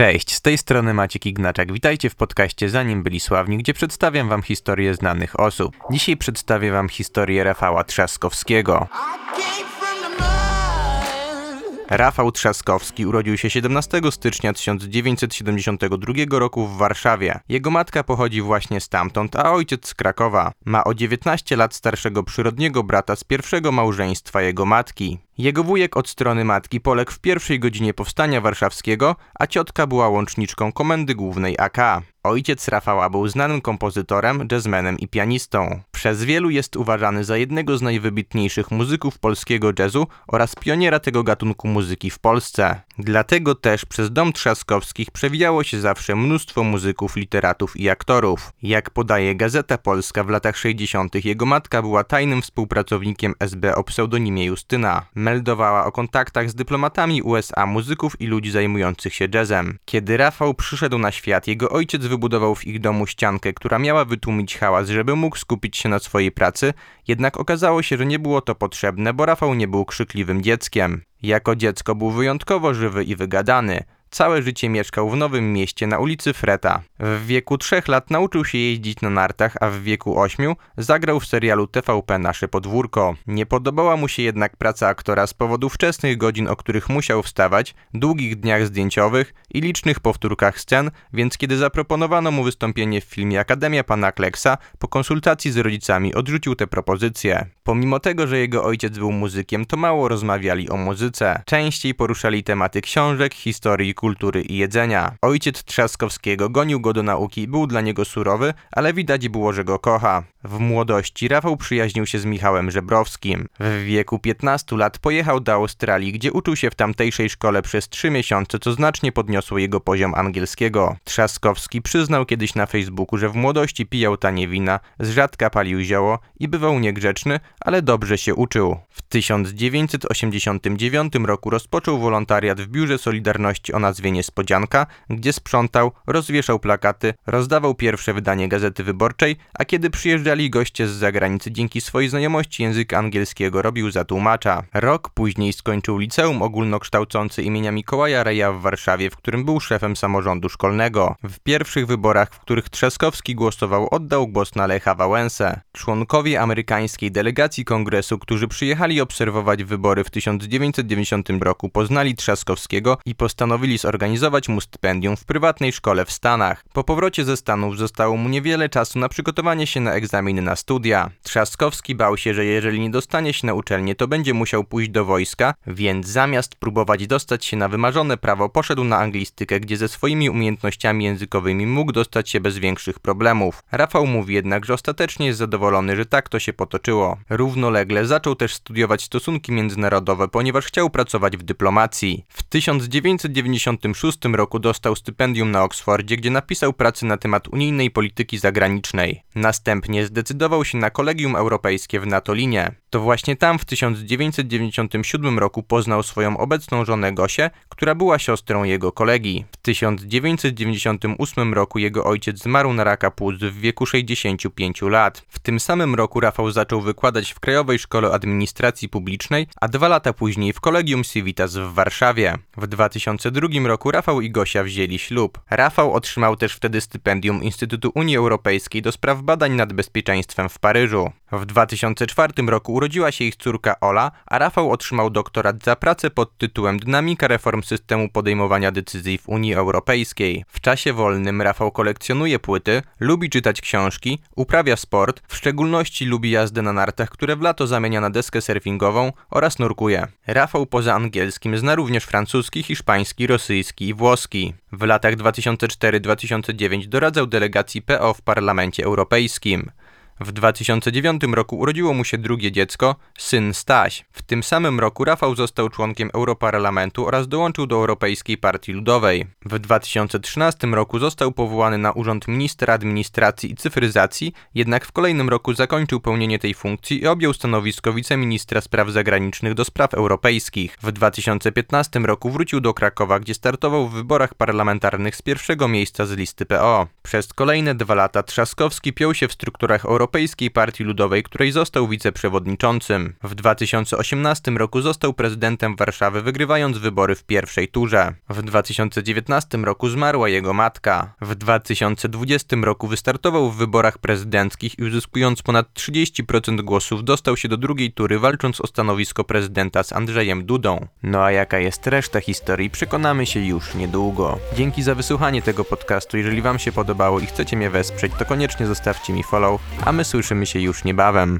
Cześć, z tej strony Maciek Ignaczak. Witajcie w podcaście Zanim byli sławni, gdzie przedstawiam wam historię znanych osób. Dzisiaj przedstawię wam historię Rafała Trzaskowskiego. Rafał Trzaskowski urodził się 17 stycznia 1972 roku w Warszawie. Jego matka pochodzi właśnie stamtąd, a ojciec z Krakowa. Ma o 19 lat starszego przyrodniego brata z pierwszego małżeństwa jego matki. Jego wujek od strony matki poległ w pierwszej godzinie powstania warszawskiego, a ciotka była łączniczką Komendy Głównej AK. Ojciec Rafała był znanym kompozytorem, jazzmenem i pianistą. Przez wielu jest uważany za jednego z najwybitniejszych muzyków polskiego jazzu oraz pioniera tego gatunku muzyki w Polsce. Dlatego też przez dom Trzaskowskich przewijało się zawsze mnóstwo muzyków, literatów i aktorów. Jak podaje Gazeta Polska w latach 60., jego matka była tajnym współpracownikiem SB o pseudonimie Justyna meldowała o kontaktach z dyplomatami USA, muzyków i ludzi zajmujących się jazzem. Kiedy Rafał przyszedł na świat, jego ojciec wybudował w ich domu ściankę, która miała wytłumić hałas, żeby mógł skupić się na swojej pracy, jednak okazało się, że nie było to potrzebne, bo Rafał nie był krzykliwym dzieckiem. Jako dziecko był wyjątkowo żywy i wygadany. Całe życie mieszkał w Nowym Mieście na ulicy Freta. W wieku trzech lat nauczył się jeździć na nartach, a w wieku ośmiu zagrał w serialu TVP Nasze Podwórko. Nie podobała mu się jednak praca aktora z powodu wczesnych godzin, o których musiał wstawać, długich dniach zdjęciowych i licznych powtórkach scen, więc kiedy zaproponowano mu wystąpienie w filmie Akademia Pana Kleksa, po konsultacji z rodzicami odrzucił tę propozycję. Pomimo tego, że jego ojciec był muzykiem, to mało rozmawiali o muzyce. Częściej poruszali tematy książek, historii kultury i jedzenia. Ojciec Trzaskowskiego gonił go do nauki, był dla niego surowy, ale widać było, że go kocha. W młodości Rafał przyjaźnił się z Michałem Żebrowskim. W wieku 15 lat pojechał do Australii, gdzie uczył się w tamtejszej szkole przez 3 miesiące, co znacznie podniosło jego poziom angielskiego. Trzaskowski przyznał kiedyś na Facebooku, że w młodości pijał tanie wina, z rzadka palił zioło i bywał niegrzeczny, ale dobrze się uczył. W 1989 roku rozpoczął wolontariat w Biurze Solidarności o nazwie Niespodzianka, gdzie sprzątał, rozwieszał plakaty, rozdawał pierwsze wydanie Gazety Wyborczej, a kiedy przyjeżdżali goście z zagranicy dzięki swojej znajomości języka angielskiego robił za tłumacza. Rok później skończył liceum ogólnokształcące imienia Mikołaja Reja w Warszawie, w którym był szefem samorządu szkolnego. W pierwszych wyborach, w których Trzaskowski głosował, oddał głos na Lecha Wałęsę. Członkowie amerykańskiej delegacji kongresu, którzy przyjechali obserwować wybory w 1990 roku, poznali Trzaskowskiego i postanowili zorganizować mu stypendium w prywatnej szkole w Stanach. Po powrocie ze Stanów zostało mu niewiele czasu na przygotowanie się na egzaminy na studia. Trzaskowski bał się, że jeżeli nie dostanie się na uczelnię, to będzie musiał pójść do wojska, więc zamiast próbować dostać się na wymarzone prawo, poszedł na anglistykę, gdzie ze swoimi umiejętnościami językowymi mógł dostać się bez większych problemów. Rafał mówi jednak, że ostatecznie jest zadowolony, że tak to się potoczyło. Równolegle zaczął też studiować stosunki międzynarodowe, ponieważ chciał pracować w dyplomacji. W 1996 roku dostał stypendium na Oksfordzie, gdzie napisał pracę na temat unijnej polityki zagranicznej. Następnie zdecydował się na Kolegium Europejskie w Natolinie. To właśnie tam w 1997 roku poznał swoją obecną żonę Gosię, która była siostrą jego kolegi. W 1998 roku jego ojciec zmarł na raka płuc w wieku 65 lat. W tym samym roku Rafał zaczął wykładać w Krajowej Szkole Administracji Publicznej, a dwa lata później w Kolegium Civitas w Warszawie. W 2002 roku Rafał i Gosia wzięli ślub. Rafał otrzymał też wtedy stypendium Instytutu Unii Europejskiej do spraw badań nad bezpieczeństwem w Paryżu. W 2004 roku urodziła się ich córka Ola, a Rafał otrzymał doktorat za pracę pod tytułem Dynamika reform systemu podejmowania decyzji w Unii Europejskiej. W czasie wolnym Rafał kolekcjonuje płyty, lubi czytać książki, uprawia sport, w szczególności lubi jazdę na nartach, które w lato zamienia na deskę surfingową oraz nurkuje. Rafał poza angielskim zna również francuski, hiszpański, rosyjski i włoski. W latach 2004-2009 doradzał delegacji PO w Parlamencie Europejskim. W 2009 roku urodziło mu się drugie dziecko, syn Staś. W tym samym roku Rafał został członkiem Europarlamentu oraz dołączył do Europejskiej Partii Ludowej. W 2013 roku został powołany na urząd ministra administracji i cyfryzacji, jednak w kolejnym roku zakończył pełnienie tej funkcji i objął stanowisko wiceministra spraw zagranicznych do spraw europejskich. W 2015 roku wrócił do Krakowa, gdzie startował w wyborach parlamentarnych z pierwszego miejsca z listy PO. Przez kolejne dwa lata Trzaskowski piął się w strukturach europejskich Europejskiej Partii Ludowej, której został wiceprzewodniczącym. W 2018 roku został prezydentem Warszawy, wygrywając wybory w pierwszej turze. W 2019 roku zmarła jego matka. W 2020 roku wystartował w wyborach prezydenckich i uzyskując ponad 30% głosów dostał się do drugiej tury, walcząc o stanowisko prezydenta z Andrzejem Dudą. No a jaka jest reszta historii, przekonamy się już niedługo. Dzięki za wysłuchanie tego podcastu. Jeżeli Wam się podobało i chcecie mnie wesprzeć, to koniecznie zostawcie mi follow, a my słyszymy się już niebawem.